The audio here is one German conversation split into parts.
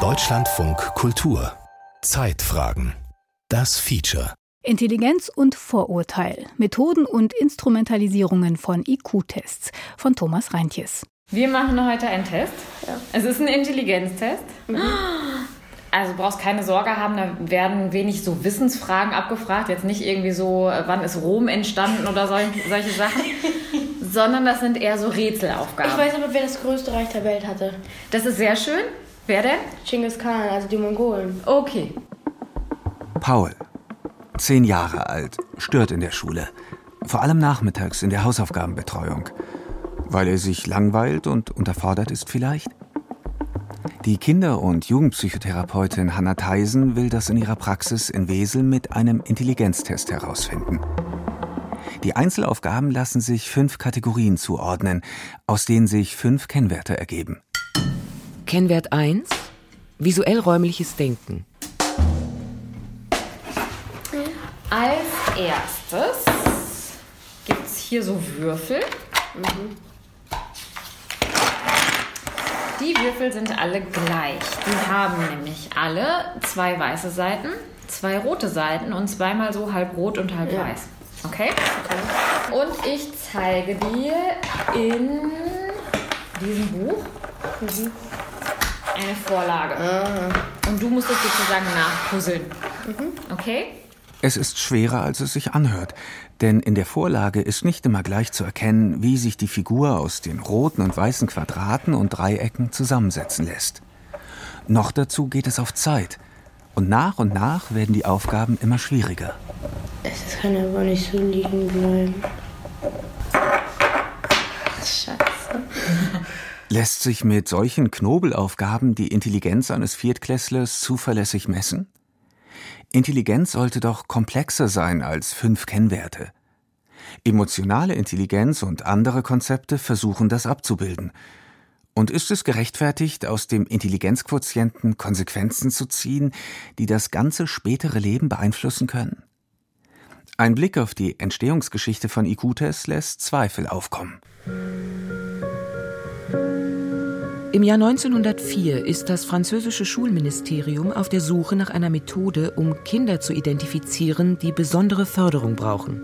Deutschlandfunk Kultur Zeitfragen Das Feature Intelligenz und Vorurteil. Methoden und Instrumentalisierungen von IQ-Tests von Thomas Reintjes. Wir machen heute einen Test. Ja. Es ist ein Intelligenztest. Mhm. Also brauchst keine Sorge haben, da werden wenig so Wissensfragen abgefragt. Jetzt nicht irgendwie so, wann ist Rom entstanden oder solche, solche Sachen, sondern das sind eher so Rätselaufgaben. Ich weiß aber, wer das größte Reich der Welt hatte. Das ist sehr schön. Wer denn? Genghis Khan, also die Mongolen. Okay. Paul, zehn Jahre alt, stört in der Schule. Vor allem nachmittags in der Hausaufgabenbetreuung. Weil er sich langweilt und unterfordert ist vielleicht? Die Kinder- und Jugendpsychotherapeutin Hanna Theisen will das in ihrer Praxis in Wesel mit einem Intelligenztest herausfinden. Die Einzelaufgaben lassen sich fünf Kategorien zuordnen, aus denen sich fünf Kennwerte ergeben. Kennwert 1 visuell-räumliches Denken. Als erstes gibt es hier so Würfel. Mhm. Die Würfel sind alle gleich. Die haben nämlich alle zwei weiße Seiten, zwei rote Seiten und zweimal so halb rot und halb ja. weiß. Okay? okay? Und ich zeige dir in diesem Buch mhm. eine Vorlage. Aha. Und du musst es sozusagen nachpuzzeln. Mhm. Okay? Es ist schwerer, als es sich anhört, denn in der Vorlage ist nicht immer gleich zu erkennen, wie sich die Figur aus den roten und weißen Quadraten und Dreiecken zusammensetzen lässt. Noch dazu geht es auf Zeit, und nach und nach werden die Aufgaben immer schwieriger. Es kann aber nicht so liegen bleiben. Scheiße. Lässt sich mit solchen Knobelaufgaben die Intelligenz eines Viertklässlers zuverlässig messen? Intelligenz sollte doch komplexer sein als fünf Kennwerte. Emotionale Intelligenz und andere Konzepte versuchen das abzubilden. Und ist es gerechtfertigt, aus dem Intelligenzquotienten Konsequenzen zu ziehen, die das ganze spätere Leben beeinflussen können? Ein Blick auf die Entstehungsgeschichte von IQ-Tests lässt Zweifel aufkommen. Im Jahr 1904 ist das französische Schulministerium auf der Suche nach einer Methode, um Kinder zu identifizieren, die besondere Förderung brauchen.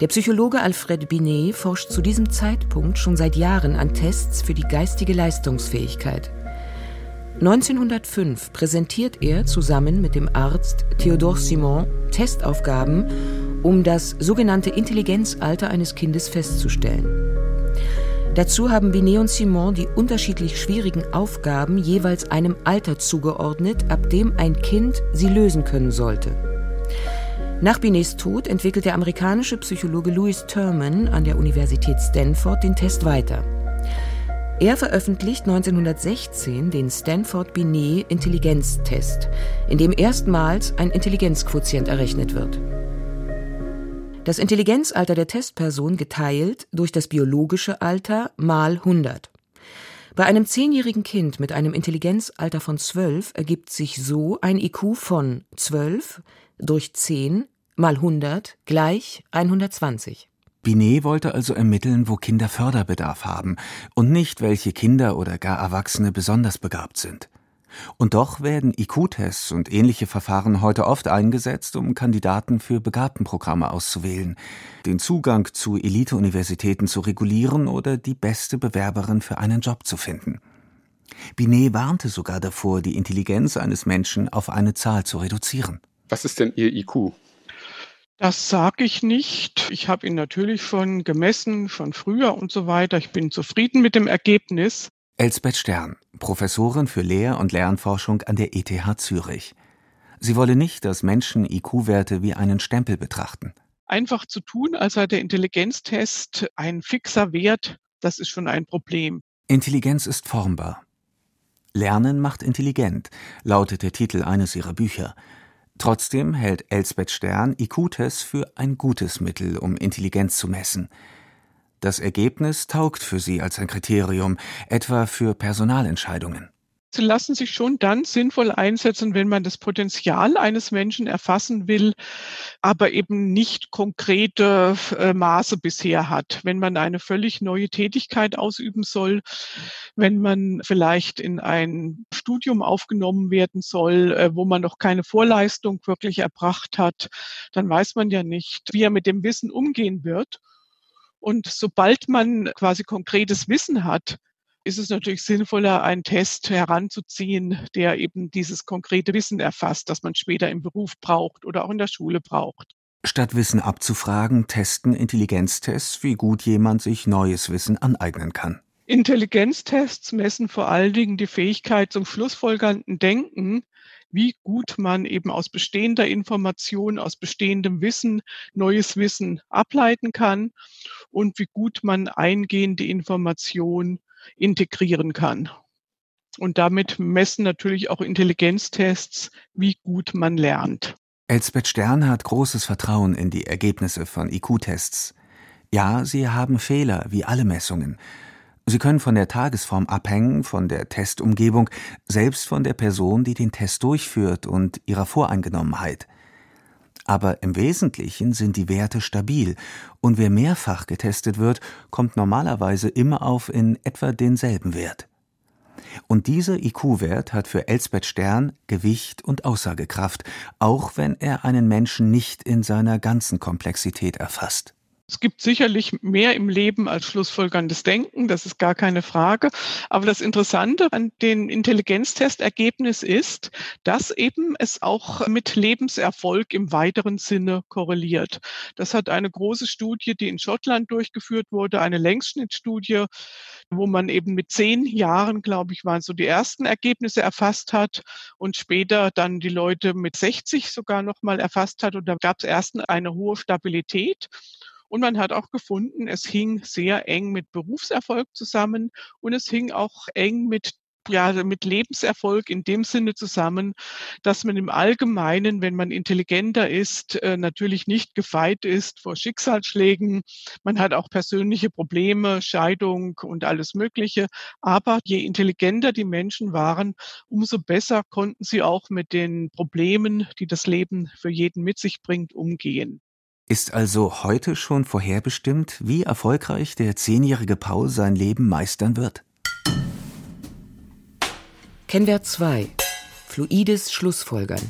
Der Psychologe Alfred Binet forscht zu diesem Zeitpunkt schon seit Jahren an Tests für die geistige Leistungsfähigkeit. 1905 präsentiert er zusammen mit dem Arzt Theodore Simon Testaufgaben, um das sogenannte Intelligenzalter eines Kindes festzustellen. Dazu haben Binet und Simon die unterschiedlich schwierigen Aufgaben jeweils einem Alter zugeordnet, ab dem ein Kind sie lösen können sollte. Nach Binets Tod entwickelt der amerikanische Psychologe Louis Terman an der Universität Stanford den Test weiter. Er veröffentlicht 1916 den Stanford-Binet Intelligenztest, in dem erstmals ein Intelligenzquotient errechnet wird. Das Intelligenzalter der Testperson geteilt durch das biologische Alter mal 100. Bei einem zehnjährigen Kind mit einem Intelligenzalter von 12 ergibt sich so ein IQ von 12 durch 10 mal 100 gleich 120. Binet wollte also ermitteln, wo Kinder Förderbedarf haben und nicht, welche Kinder oder gar Erwachsene besonders begabt sind. Und doch werden IQ-Tests und ähnliche Verfahren heute oft eingesetzt, um Kandidaten für Begabtenprogramme auszuwählen, den Zugang zu Elite-Universitäten zu regulieren oder die beste Bewerberin für einen Job zu finden. Binet warnte sogar davor, die Intelligenz eines Menschen auf eine Zahl zu reduzieren. Was ist denn Ihr IQ? Das sage ich nicht. Ich habe ihn natürlich schon gemessen, von früher und so weiter. Ich bin zufrieden mit dem Ergebnis. Elsbeth Stern, Professorin für Lehr- und Lernforschung an der ETH Zürich. Sie wolle nicht, dass Menschen IQ-Werte wie einen Stempel betrachten. Einfach zu tun, als sei der Intelligenztest ein fixer Wert, das ist schon ein Problem. Intelligenz ist formbar. Lernen macht intelligent, lautet der Titel eines ihrer Bücher. Trotzdem hält Elsbeth Stern IQ-Tests für ein gutes Mittel, um Intelligenz zu messen. Das Ergebnis taugt für sie als ein Kriterium, etwa für Personalentscheidungen. lassen sich schon dann sinnvoll einsetzen, wenn man das Potenzial eines Menschen erfassen will, aber eben nicht konkrete äh, Maße bisher hat. Wenn man eine völlig neue Tätigkeit ausüben soll, wenn man vielleicht in ein Studium aufgenommen werden soll, äh, wo man noch keine Vorleistung wirklich erbracht hat, dann weiß man ja nicht, wie er mit dem Wissen umgehen wird. Und sobald man quasi konkretes Wissen hat, ist es natürlich sinnvoller, einen Test heranzuziehen, der eben dieses konkrete Wissen erfasst, das man später im Beruf braucht oder auch in der Schule braucht. Statt Wissen abzufragen, testen Intelligenztests, wie gut jemand sich neues Wissen aneignen kann. Intelligenztests messen vor allen Dingen die Fähigkeit zum schlussfolgernden Denken, wie gut man eben aus bestehender Information, aus bestehendem Wissen neues Wissen ableiten kann und wie gut man eingehende Information integrieren kann. Und damit messen natürlich auch Intelligenztests, wie gut man lernt. Elsbeth Stern hat großes Vertrauen in die Ergebnisse von IQ-Tests. Ja, sie haben Fehler, wie alle Messungen. Sie können von der Tagesform abhängen, von der Testumgebung, selbst von der Person, die den Test durchführt und ihrer Voreingenommenheit. Aber im Wesentlichen sind die Werte stabil, und wer mehrfach getestet wird, kommt normalerweise immer auf in etwa denselben Wert. Und dieser IQ-Wert hat für Elsbeth Stern Gewicht und Aussagekraft, auch wenn er einen Menschen nicht in seiner ganzen Komplexität erfasst. Es gibt sicherlich mehr im Leben als schlussfolgerndes Denken, das ist gar keine Frage. Aber das Interessante an den Intelligenztestergebnis ist, dass eben es auch mit Lebenserfolg im weiteren Sinne korreliert. Das hat eine große Studie, die in Schottland durchgeführt wurde, eine Längsschnittstudie, wo man eben mit zehn Jahren, glaube ich, waren so die ersten Ergebnisse erfasst hat und später dann die Leute mit 60 sogar nochmal erfasst hat. Und da gab es erst eine hohe Stabilität. Und man hat auch gefunden, es hing sehr eng mit Berufserfolg zusammen und es hing auch eng mit ja, mit Lebenserfolg in dem Sinne zusammen, dass man im Allgemeinen, wenn man intelligenter ist, äh, natürlich nicht gefeit ist vor Schicksalsschlägen. Man hat auch persönliche Probleme, Scheidung und alles Mögliche. Aber je intelligenter die Menschen waren, umso besser konnten sie auch mit den Problemen, die das Leben für jeden mit sich bringt, umgehen. Ist also heute schon vorherbestimmt, wie erfolgreich der zehnjährige Paul sein Leben meistern wird? Kennwert 2. Fluides Schlussfolgern.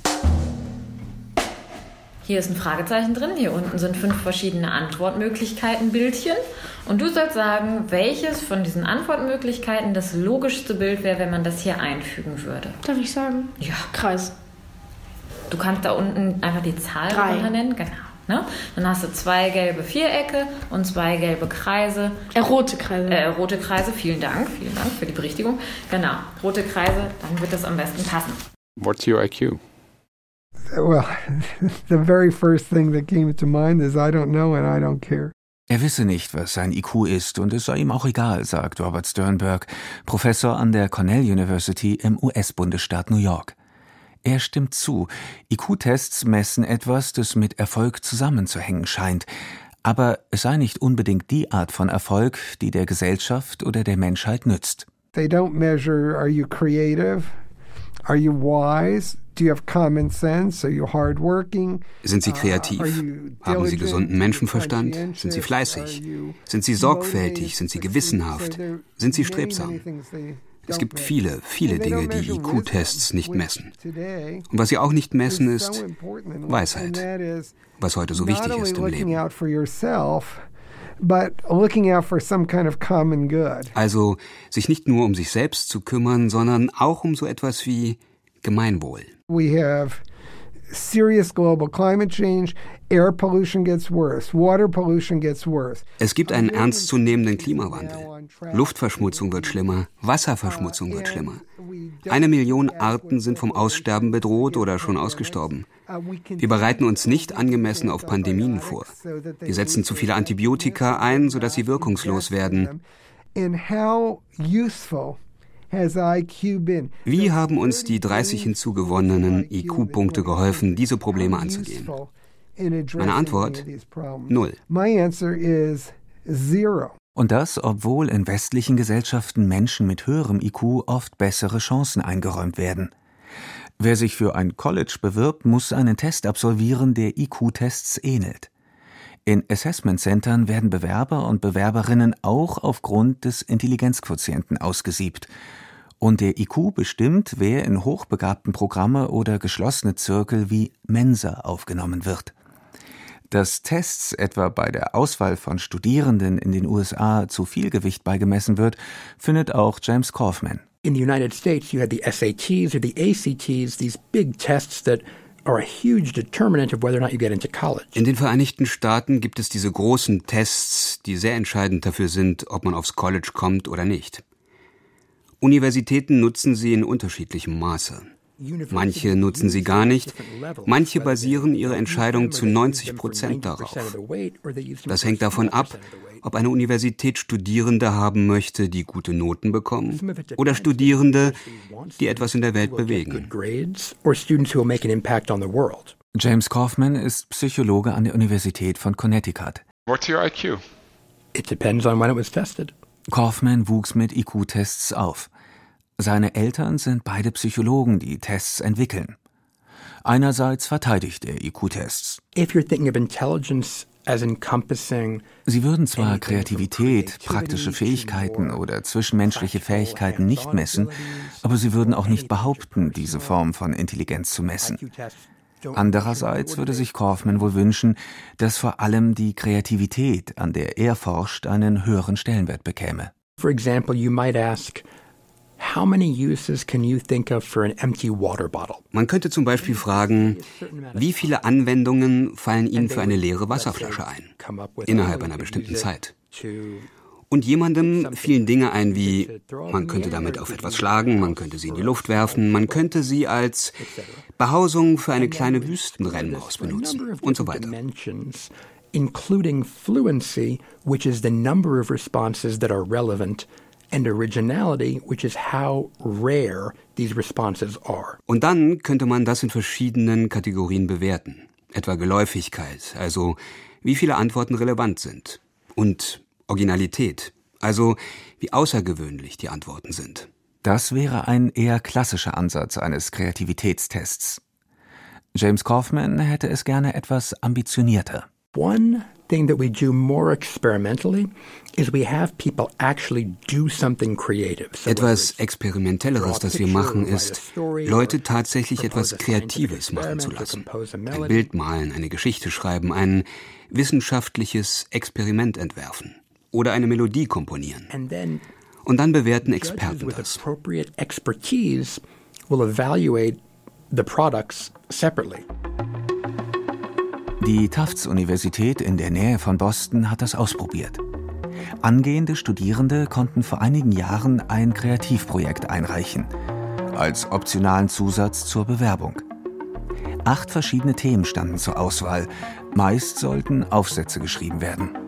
Hier ist ein Fragezeichen drin. Hier unten sind fünf verschiedene Antwortmöglichkeiten, Bildchen. Und du sollst sagen, welches von diesen Antwortmöglichkeiten das logischste Bild wäre, wenn man das hier einfügen würde. Darf ich sagen? Ja. Kreis. Du kannst da unten einfach die Zahl Drei. nennen. Genau. Ne? Dann hast du zwei gelbe Vierecke und zwei gelbe Kreise. Äh, rote Kreise. Äh, rote Kreise, vielen Dank, vielen Dank für die Berichtigung. Genau, rote Kreise, dann wird das am besten passen. What's your IQ? Well, the very first thing that came to mind is I don't know and I don't care. Er wisse nicht, was sein IQ ist, und es sei ihm auch egal, sagt Robert Sternberg, Professor an der Cornell University im US-Bundesstaat New York. Er stimmt zu, IQ-Tests messen etwas, das mit Erfolg zusammenzuhängen scheint, aber es sei nicht unbedingt die Art von Erfolg, die der Gesellschaft oder der Menschheit nützt. They don't measure are you creative? Are you wise? Do you have common sense? Are you hardworking? Sind Sie Uh, kreativ? are you Haben Sie gesunden Menschenverstand? Sind Sie fleißig? Are you Sind Sie sorgfältig? Sind Sie gewissenhaft? Sind Sie strebsam? Es gibt viele, viele Dinge, die IQ-Tests nicht messen. Und was sie auch nicht messen, is ist Weisheit, was heute so wichtig ist im Leben. Also sich nicht nur um sich selbst zu kümmern, sondern auch um so etwas wie Gemeinwohl. We have serious global climate change. Air pollution gets worse. Water pollution gets worse. Es gibt einen ernstzunehmenden Klimawandel. Luftverschmutzung wird schlimmer, Wasserverschmutzung wird schlimmer. Eine Million Arten sind vom Aussterben bedroht oder schon ausgestorben. Wir bereiten uns nicht angemessen auf Pandemien vor. Wir setzen zu viele Antibiotika ein, sodass sie wirkungslos werden. And how useful? Wie haben uns die 30 hinzugewonnenen IQ-Punkte geholfen, diese Probleme anzugehen? Meine Antwort? Null. My answer is zero. Und das, obwohl in westlichen Gesellschaften Menschen mit höherem IQ oft bessere Chancen eingeräumt werden. Wer sich für ein College bewirbt, muss einen Test absolvieren, der IQ-Tests ähnelt. In Assessment Centern werden Bewerber und Bewerberinnen auch aufgrund des Intelligenzquotienten ausgesiebt. Und der IQ bestimmt, wer in hochbegabten Programme oder geschlossene Zirkel wie Mensa aufgenommen wird. Dass Tests etwa bei der Auswahl von Studierenden in den USA zu viel Gewicht beigemessen wird, findet auch James Kaufman. In the United States, you had the SATs or the ACTs, these big tests that are a huge determinant of whether or not you get into college. In den Vereinigten Staaten gibt es diese großen Tests, die sehr entscheidend dafür sind, ob man aufs College kommt oder nicht. Universitäten nutzen sie in unterschiedlichem Maße. Manche nutzen sie gar nicht, manche basieren ihre Entscheidung zu 90 Prozent darauf. Das hängt davon ab, ob eine Universität Studierende haben möchte, die gute Noten bekommen, oder Studierende, die etwas in der Welt bewegen. James Kaufman ist Psychologe an der Universität von Connecticut. What's your IQ? It depends on when it was tested. Kaufman wuchs mit IQ-Tests auf. Seine Eltern sind beide Psychologen, die Tests entwickeln. Einerseits verteidigt er IQ-Tests. Sie würden zwar Kreativität, praktische Fähigkeiten oder zwischenmenschliche Fähigkeiten nicht messen, aber sie würden auch nicht behaupten, diese Form von Intelligenz zu messen. Andererseits würde sich Kaufman wohl wünschen, dass vor allem die Kreativität, an der er forscht, einen höheren Stellenwert bekäme. For example, you might ask, man könnte zum Beispiel fragen, wie viele Anwendungen fallen Ihnen für eine leere Wasserflasche ein, innerhalb einer bestimmten Zeit? Und jemandem fielen Dinge ein wie, man könnte damit auf etwas schlagen, man könnte sie in die Luft werfen, man könnte sie als Behausung für eine kleine Wüstenrennmaus benutzen und so weiter. Including fluency, which is the number of responses that are relevant and originality, which is how rare these responses are. Und dann könnte man das in verschiedenen Kategorien bewerten. Etwa Geläufigkeit, also wie viele Antworten relevant sind. Und Originalität, also wie außergewöhnlich die Antworten sind. Das wäre ein eher klassischer Ansatz eines Kreativitätstests. James Kaufman hätte es gerne etwas ambitionierter. One thing that we do more experimentally is we have people actually do something creative. Etwas Experimentelleres, das wir machen, ist, Leute tatsächlich etwas Kreatives machen zu lassen. Ein Bild malen, eine Geschichte schreiben, ein wissenschaftliches Experiment entwerfen oder eine Melodie komponieren. Und dann bewerten Experten das. Die Tufts-Universität in der Nähe von Boston hat das ausprobiert. Angehende Studierende konnten vor einigen Jahren ein Kreativprojekt einreichen, als optionalen Zusatz zur Bewerbung. Acht verschiedene Themen standen zur Auswahl. Meist sollten Aufsätze geschrieben werden.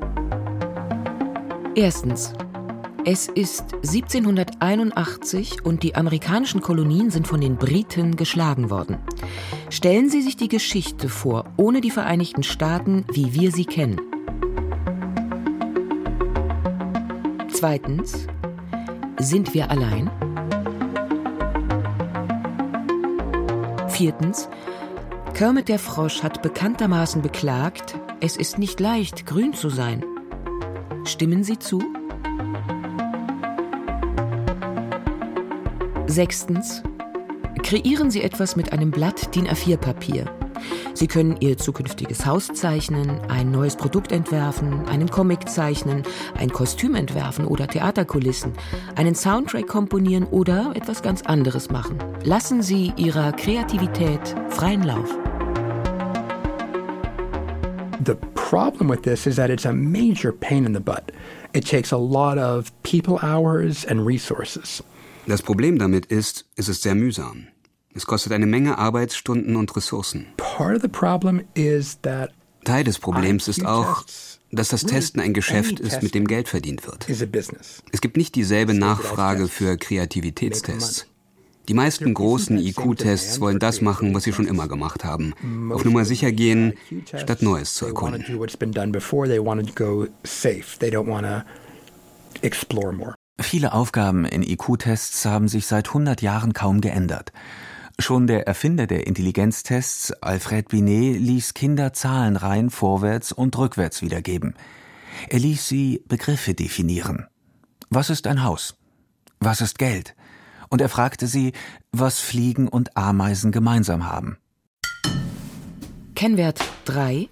Erstens. Es ist 1781 und die amerikanischen Kolonien sind von den Briten geschlagen worden. Stellen Sie sich die Geschichte vor, ohne die Vereinigten Staaten, wie wir sie kennen. Zweitens. Sind wir allein? Viertens. Kermit der Frosch hat bekanntermaßen beklagt, es ist nicht leicht, grün zu sein. Stimmen Sie zu? Sechstens. Kreieren Sie etwas mit einem Blatt DIN A4-Papier. Sie können Ihr zukünftiges Haus zeichnen, ein neues Produkt entwerfen, einen Comic zeichnen, ein Kostüm entwerfen oder Theaterkulissen, einen Soundtrack komponieren oder etwas ganz anderes machen. Lassen Sie Ihrer Kreativität freien Lauf. The problem with this is that it's a major pain in the butt. It takes a lot of people hours and resources. Das Problem damit ist, es ist sehr mühsam. Es kostet eine Menge Arbeitsstunden und Ressourcen. Teil des Problems ist auch, dass das Testen ein Geschäft ist, mit dem Geld verdient wird. Es gibt nicht dieselbe Nachfrage für Kreativitätstests. Die meisten großen IQ-Tests wollen das machen, was sie schon immer gemacht haben. Auf Nummer sicher gehen, statt Neues zu erkunden. Viele Aufgaben in IQ-Tests haben sich seit 100 Jahren kaum geändert. Schon der Erfinder der Intelligenztests, Alfred Binet, ließ Kinder Zahlenreihen vorwärts und rückwärts wiedergeben. Er ließ sie Begriffe definieren. Was ist ein Haus? Was ist Geld? Und er fragte sie, was Fliegen und Ameisen gemeinsam haben. Kennwert 3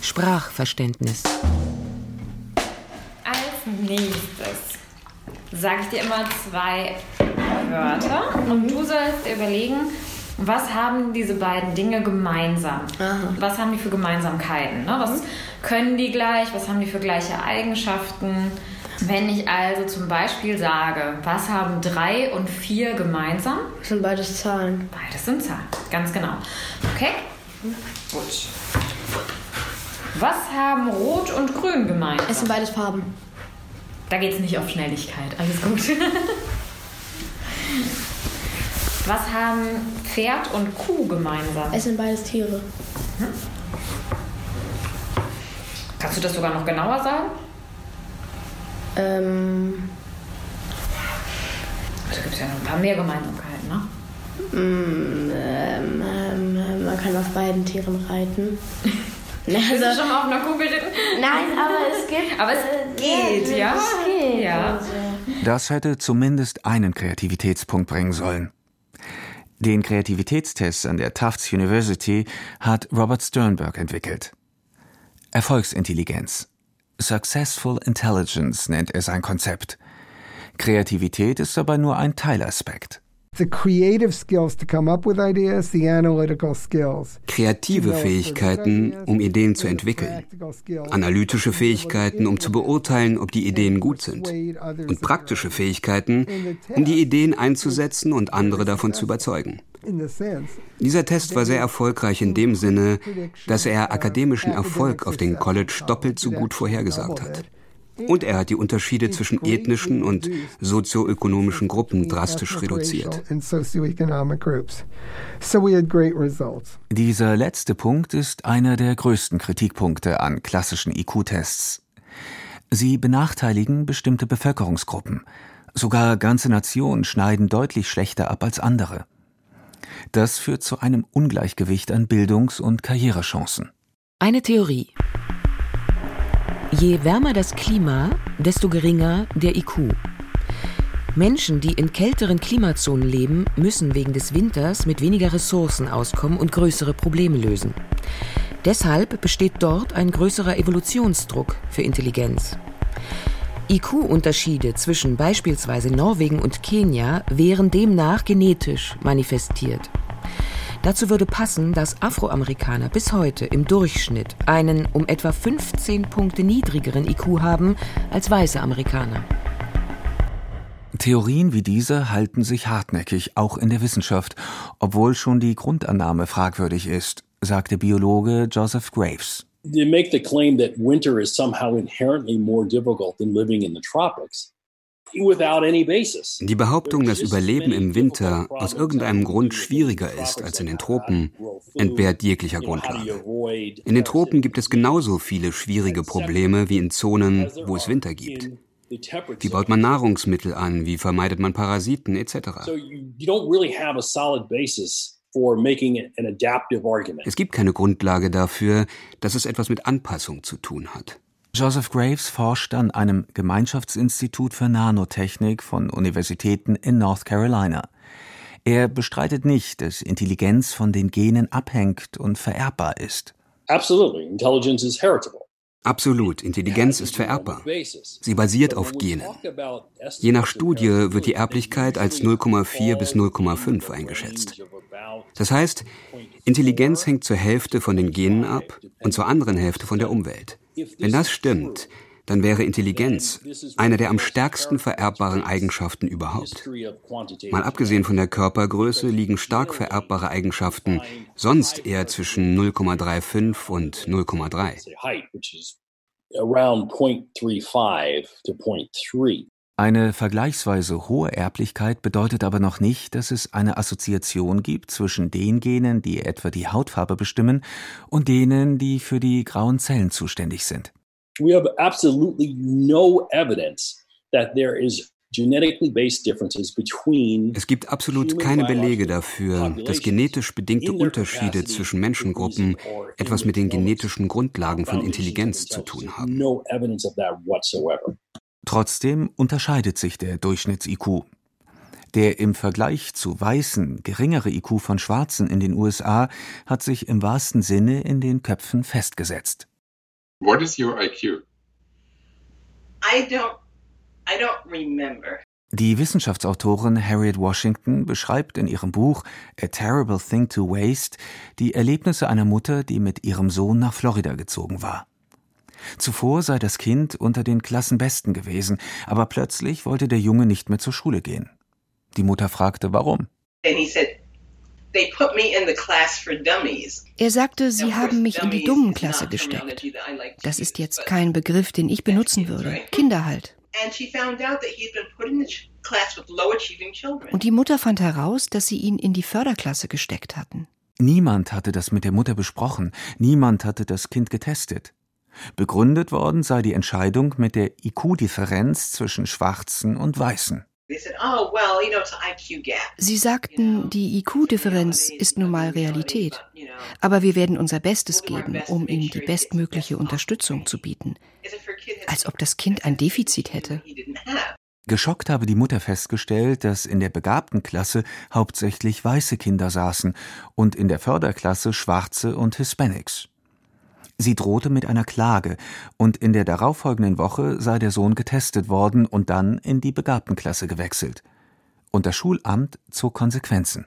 Sprachverständnis. Als nächstes sage ich dir immer zwei Wörter und du sollst dir überlegen, was haben diese beiden Dinge gemeinsam? Aha. Was haben die für Gemeinsamkeiten? Ne? Was können die gleich? Was haben die für gleiche Eigenschaften? Wenn ich also zum Beispiel sage, was haben drei und vier gemeinsam? Das sind beides Zahlen. Beides sind Zahlen, ganz genau. Okay? Gut. Was haben Rot und Grün gemeinsam? Es sind beides Farben. Da geht es nicht auf Schnelligkeit. Alles gut. Was haben Pferd und Kuh gemeinsam? Es sind beides Tiere. Kannst du das sogar noch genauer sagen? Ähm, Da gibt es ja noch ein paar mehr Gemeinsamkeiten, ne? mm, ähm, ähm, ähm, man kann auf beiden Tieren reiten. Ne, Bist du also, schon mal auf einer geritten? nein, aber es gibt. Aber es äh, geht, ja? Es geht. Ja. Also. Das hätte zumindest einen Kreativitätspunkt bringen sollen. Den Kreativitätstest an der Tufts University hat Robert Sternberg entwickelt. Erfolgsintelligenz. Successful Intelligence nennt er sein Konzept. Kreativität ist dabei nur ein Teilaspekt. Kreative Fähigkeiten, um Ideen zu entwickeln. Analytische Fähigkeiten, um zu beurteilen, ob die Ideen gut sind. Und praktische Fähigkeiten, um die Ideen einzusetzen und andere davon zu überzeugen. Dieser Test war sehr erfolgreich in dem Sinne, dass er akademischen Erfolg auf den College doppelt so gut vorhergesagt hat. Und er hat die Unterschiede zwischen ethnischen und sozioökonomischen Gruppen drastisch reduziert. and socioeconomic groups. So we had great results. Dieser letzte Punkt ist einer der größten Kritikpunkte an klassischen IQ-Tests. Sie benachteiligen bestimmte Bevölkerungsgruppen. Sogar ganze Nationen schneiden deutlich schlechter ab als andere. Das führt zu einem Ungleichgewicht an Bildungs- und Karrierechancen. Eine Theorie. Je wärmer das Klima, desto geringer der IQ. Menschen, die in kälteren Klimazonen leben, müssen wegen des Winters mit weniger Ressourcen auskommen und größere Probleme lösen. Deshalb besteht dort ein größerer Evolutionsdruck für Intelligenz. IQ-Unterschiede zwischen beispielsweise Norwegen und Kenia wären demnach genetisch manifestiert. Dazu würde passen, dass Afroamerikaner bis heute im Durchschnitt einen um etwa 15 Punkte niedrigeren IQ haben als weiße Amerikaner. Theorien wie diese halten sich hartnäckig, auch in der Wissenschaft, obwohl schon die Grundannahme fragwürdig ist, sagt der Biologe Joseph Graves. They make the claim that winter is somehow inherently more difficult than living in the tropics without any basis. Die Behauptung, dass Überleben im Winter aus irgendeinem Grund schwieriger ist als in den Tropen, entbehrt jeglicher Grundlage. In den Tropen gibt es genauso viele schwierige Probleme wie in Zonen, wo es Winter gibt. Wie baut man Nahrungsmittel an? Wie vermeidet man Parasiten etc.? So you, you don't really have a solid basis for making an adaptive argument. Es gibt keine Grundlage dafür, dass es etwas mit Anpassung zu tun hat. Joseph Graves forscht an einem Gemeinschaftsinstitut für Nanotechnik von Universitäten in North Carolina. Er bestreitet nicht, dass Intelligenz von den Genen abhängt und vererbbar ist. Absolutely, intelligence is heritable. Absolut, Intelligenz ist vererbbar. Sie basiert auf Genen. Je nach Studie wird die Erblichkeit als 0,4 bis 0,5 eingeschätzt. Das heißt, Intelligenz hängt zur Hälfte von den Genen ab und zur anderen Hälfte von der Umwelt. Wenn das stimmt, dann wäre Intelligenz eine der am stärksten vererbbaren Eigenschaften überhaupt. Mal abgesehen von der Körpergröße liegen stark vererbbare Eigenschaften sonst eher zwischen 0,35 und 0,3. height, which is around 0.35 to 0.3. Eine vergleichsweise hohe Erblichkeit bedeutet aber noch nicht, dass es eine Assoziation gibt zwischen den Genen, die etwa die Hautfarbe bestimmen, und denen, die für die grauen Zellen zuständig sind. We have absolutely no evidence that there is es gibt absolut keine Belege dafür, dass genetisch bedingte Unterschiede zwischen Menschengruppen etwas mit den genetischen Grundlagen von Intelligenz zu tun haben. Trotzdem unterscheidet sich der Durchschnitts-IQ. Der im Vergleich zu Weißen geringere IQ von Schwarzen in den USA hat sich im wahrsten Sinne in den Köpfen festgesetzt. What is your IQ? I don't die Wissenschaftsautorin Harriet Washington beschreibt in ihrem Buch A Terrible Thing to Waste die Erlebnisse einer Mutter, die mit ihrem Sohn nach Florida gezogen war. Zuvor sei das Kind unter den Klassenbesten gewesen, aber plötzlich wollte der Junge nicht mehr zur Schule gehen. Die Mutter fragte, warum. Er sagte, sie haben mich in die Dummenklasse gesteckt. Das ist jetzt kein Begriff, den ich benutzen würde. Kinder halt. Und die Mutter fand heraus, dass sie ihn in die Förderklasse gesteckt hatten. Niemand hatte das mit der Mutter besprochen, niemand hatte das Kind getestet. Begründet worden sei die Entscheidung mit der IQ-Differenz zwischen Schwarzen und Weißen. Oh, sie sagten, die IQ-Differenz ist nun mal Realität. Aber wir werden unser Bestes geben, um ihm die bestmögliche Unterstützung zu bieten. Als ob das Kind ein Defizit hätte. Geschockt habe die Mutter festgestellt, dass in der begabten Klasse hauptsächlich weiße Kinder saßen und in der Förderklasse schwarze und Hispanics. Sie drohte mit einer Klage, und in der darauffolgenden Woche sei der Sohn getestet worden und dann in die Begabtenklasse gewechselt. Und das Schulamt zog Konsequenzen.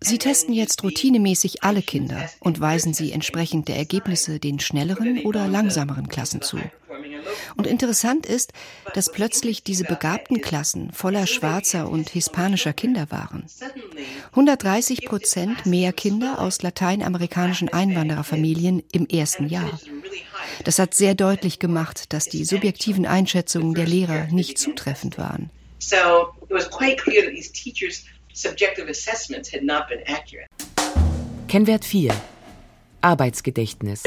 Sie testen jetzt routinemäßig alle Kinder und weisen sie entsprechend der Ergebnisse den schnelleren oder langsameren Klassen zu. Und interessant ist, dass plötzlich diese begabten Klassen voller schwarzer und hispanischer Kinder waren. 130 Prozent mehr Kinder aus lateinamerikanischen Einwandererfamilien im ersten Jahr. Das hat sehr deutlich gemacht, dass die subjektiven Einschätzungen der Lehrer nicht zutreffend waren. Kennwert 4 Arbeitsgedächtnis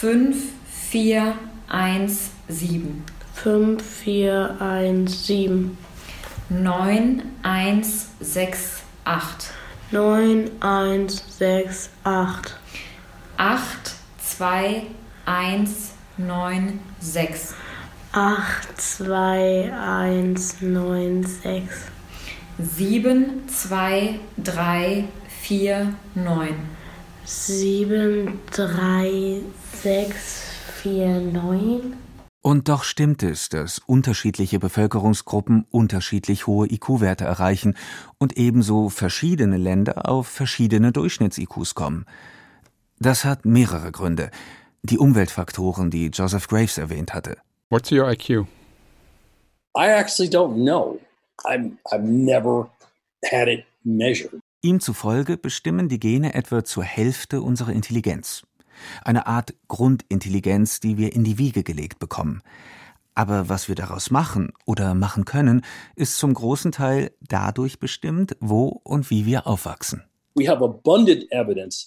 fünf, vier, eins, sieben. Fünf, vier, eins, sieben. Neun, eins, sechs, acht. Neun, eins, sechs, acht. Acht, zwei, eins, neun, sechs. Acht, zwei, eins, neun, sechs. Sieben, zwei, drei, vier, neun. Sieben, drei, sechs, vier, neun. Und doch stimmt es, dass unterschiedliche Bevölkerungsgruppen unterschiedlich hohe IQ-Werte erreichen und ebenso verschiedene Länder auf verschiedene Durchschnitts-IQs kommen. Das hat mehrere Gründe. Die Umweltfaktoren, die Joseph Graves erwähnt hatte. What's your IQ? I actually don't know. I'm, I've never had it measured. Ihm zufolge bestimmen die Gene etwa zur Hälfte unsere Intelligenz. Eine Art Grundintelligenz, die wir in die Wiege gelegt bekommen. Aber was wir daraus machen oder machen können, ist zum großen Teil dadurch bestimmt, wo und wie wir aufwachsen.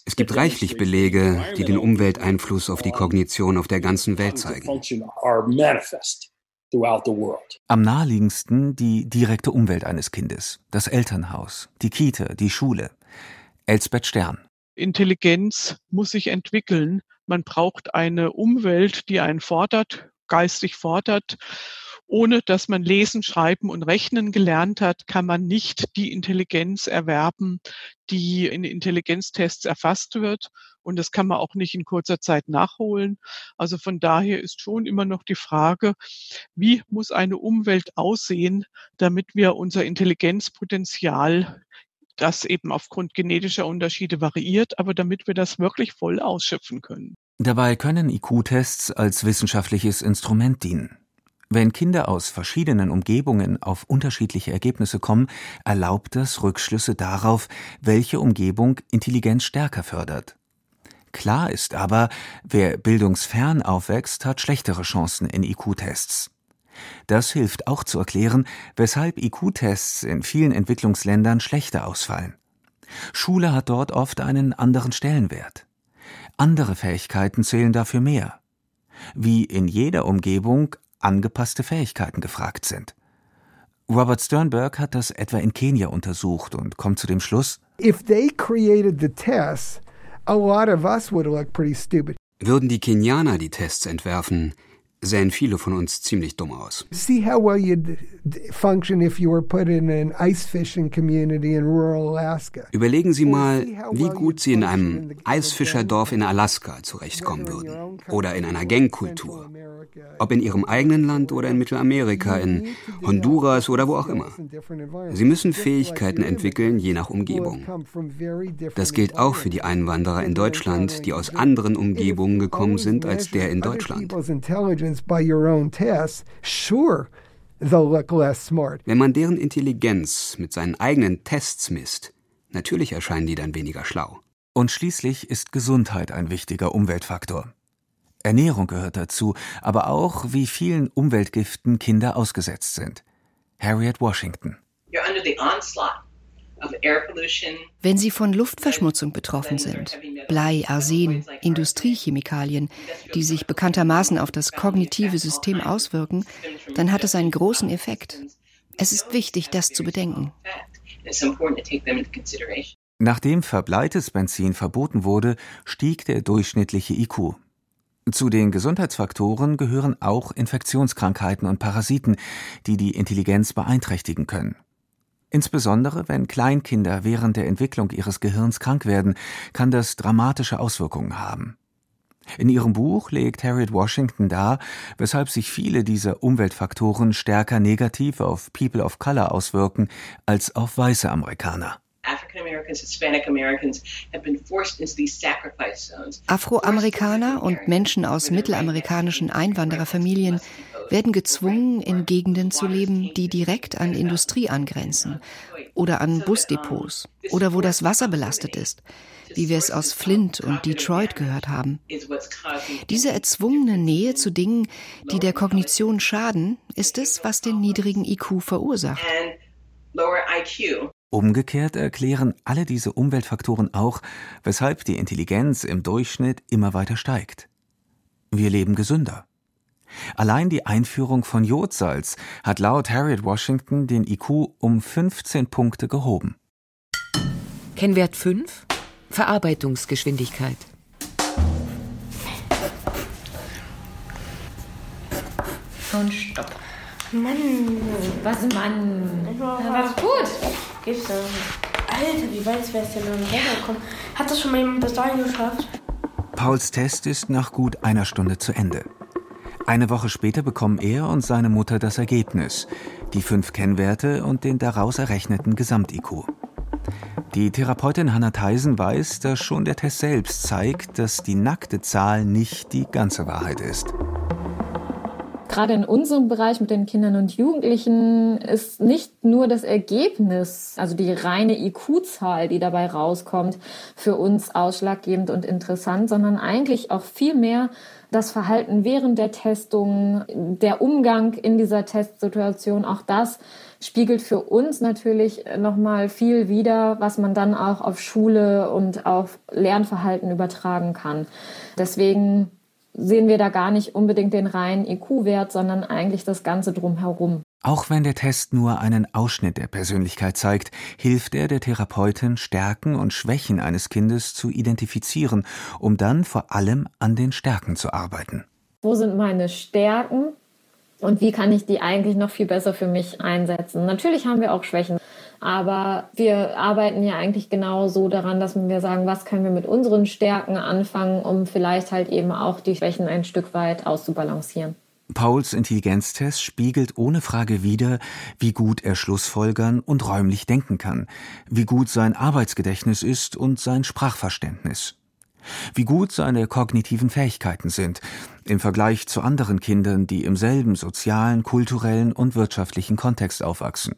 Es gibt reichlich Belege, die den Umwelteinfluss auf die Kognition auf der ganzen Welt zeigen. Am naheliegendsten die direkte Umwelt eines Kindes, das Elternhaus, die Kita, die Schule. Elsbeth Stern. Intelligenz muss sich entwickeln. Man braucht eine Umwelt, die einen fordert, geistig fordert. Ohne dass man lesen, schreiben und rechnen gelernt hat, kann man nicht die Intelligenz erwerben, die in Intelligenztests erfasst wird und das kann man auch nicht in kurzer Zeit nachholen. Also von daher ist schon immer noch die Frage, wie muss eine Umwelt aussehen, damit wir unser Intelligenzpotenzial das eben aufgrund genetischer Unterschiede variiert, aber damit wir das wirklich voll ausschöpfen können. Dabei können IQ-Tests als wissenschaftliches Instrument dienen. Wenn Kinder aus verschiedenen Umgebungen auf unterschiedliche Ergebnisse kommen, erlaubt das Rückschlüsse darauf, welche Umgebung Intelligenz stärker fördert. Klar ist aber, wer bildungsfern aufwächst, hat schlechtere Chancen in IQ-Tests. Das hilft auch zu erklären, weshalb IQ-Tests in vielen Entwicklungsländern schlechter ausfallen. Schule hat dort oft einen anderen Stellenwert. Andere Fähigkeiten zählen dafür mehr. Wie in jeder Umgebung angepasste Fähigkeiten gefragt sind. Robert Sternberg hat das etwa in Kenia untersucht und kommt zu dem Schluss, If they created the tests, a lot of us would look pretty stupid. Würden die Kenianer die Tests entwerfen, sähen viele von uns ziemlich dumm aus. See how well you'd function if you were put in an ice fishing community in rural Alaska. Überlegen Sie mal, wie gut Sie in einem Eisfischerdorf in Alaska zurechtkommen würden oder in einer Gangkultur. Ob in Ihrem eigenen Land oder in Mittelamerika, in Honduras oder wo auch immer. Sie müssen Fähigkeiten entwickeln, je nach Umgebung. Das gilt auch für die Einwanderer in Deutschland, die aus anderen Umgebungen gekommen sind als der in Deutschland. Wenn man deren Intelligenz mit seinen eigenen Tests misst, natürlich erscheinen die dann weniger schlau. Und schließlich ist Gesundheit ein wichtiger Umweltfaktor. Ernährung gehört dazu, aber auch, wie vielen Umweltgiften Kinder ausgesetzt sind. Harriet Washington. Wenn sie von Luftverschmutzung betroffen sind, Blei, Arsen, Industriechemikalien, die sich bekanntermaßen auf das kognitive System auswirken, dann hat es einen großen Effekt. Es ist wichtig, das zu bedenken. Nachdem verbleites Benzin verboten wurde, stieg der durchschnittliche IQ. Zu den Gesundheitsfaktoren gehören auch Infektionskrankheiten und Parasiten, die die Intelligenz beeinträchtigen können. Insbesondere wenn Kleinkinder während der Entwicklung ihres Gehirns krank werden, kann das dramatische Auswirkungen haben. In ihrem Buch legt Harriet Washington dar, weshalb sich viele dieser Umweltfaktoren stärker negativ auf People of Color auswirken als auf weiße Amerikaner. Afroamerikaner und Menschen aus mittelamerikanischen Einwandererfamilien werden gezwungen, in Gegenden zu leben, die direkt an Industrie angrenzen oder an Busdepots oder wo das Wasser belastet ist, wie wir es aus Flint und Detroit gehört haben. Diese erzwungene Nähe zu Dingen, die der Kognition schaden, ist es, was den niedrigen IQ verursacht. Umgekehrt erklären alle diese Umweltfaktoren auch, weshalb die Intelligenz im Durchschnitt immer weiter steigt. Wir leben gesünder. Allein die Einführung von Jodsalz hat laut Harriet Washington den IQ um 15 Punkte gehoben. Kennwert 5 Verarbeitungsgeschwindigkeit. Und stopp. Mann. Was, Mann? Ja, war doch gut. Gibt's da. Alter, wie weit wär's denn noch runtergekommen? Hat das schon mal jemand bis dahin geschafft? Pauls Test ist nach gut einer Stunde zu Ende. Eine Woche später bekommen er und seine Mutter das Ergebnis, die fünf Kennwerte und den daraus errechneten Gesamt-IQ. Die Therapeutin Hannah Theisen weiß, dass schon der Test selbst zeigt, dass die nackte Zahl nicht die ganze Wahrheit ist. Gerade in unserem Bereich mit den Kindern und Jugendlichen ist nicht nur das Ergebnis, also die reine IQ-Zahl, die dabei rauskommt, für uns ausschlaggebend und interessant, sondern eigentlich auch viel mehr das Verhalten während der Testung, der Umgang in dieser Testsituation, auch das spiegelt für uns natürlich nochmal viel wider, was man dann auch auf Schule und auf Lernverhalten übertragen kann. Deswegen sehen wir da gar nicht unbedingt den reinen IQ-Wert, sondern eigentlich das Ganze drumherum. Auch wenn der Test nur einen Ausschnitt der Persönlichkeit zeigt, hilft er der Therapeutin, Stärken und Schwächen eines Kindes zu identifizieren, um dann vor allem an den Stärken zu arbeiten. Wo sind meine Stärken und wie kann ich die eigentlich noch viel besser für mich einsetzen? Natürlich haben wir auch Schwächen. Aber wir arbeiten ja eigentlich genau so daran, dass wir sagen, was können wir mit unseren Stärken anfangen, um vielleicht halt eben auch die Schwächen ein Stück weit auszubalancieren. Pauls Intelligenztest spiegelt ohne Frage wider, wie gut er Schlussfolgern und räumlich denken kann, wie gut sein Arbeitsgedächtnis ist und sein Sprachverständnis, wie gut seine kognitiven Fähigkeiten sind im Vergleich zu anderen Kindern, die im selben sozialen, kulturellen und wirtschaftlichen Kontext aufwachsen.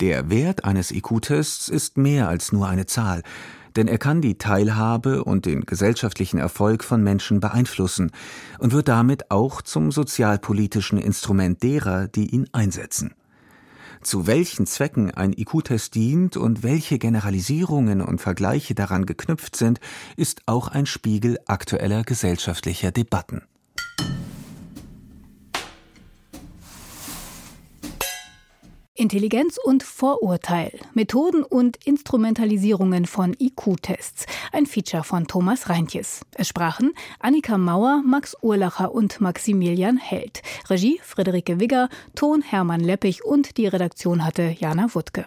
Der Wert eines IQ-Tests ist mehr als nur eine Zahl, denn er kann die Teilhabe und den gesellschaftlichen Erfolg von Menschen beeinflussen und wird damit auch zum sozialpolitischen Instrument derer, die ihn einsetzen. Zu welchen Zwecken ein IQ-Test dient und welche Generalisierungen und Vergleiche daran geknüpft sind, ist auch ein Spiegel aktueller gesellschaftlicher Debatten. Intelligenz und Vorurteil, Methoden und Instrumentalisierungen von IQ-Tests. Ein Feature von Thomas Reintjes. Es sprachen Annika Mauer, Max Urlacher und Maximilian Held. Regie Friederike Wigger, Ton Hermann Leppich und die Redaktion hatte Jana Wuttke.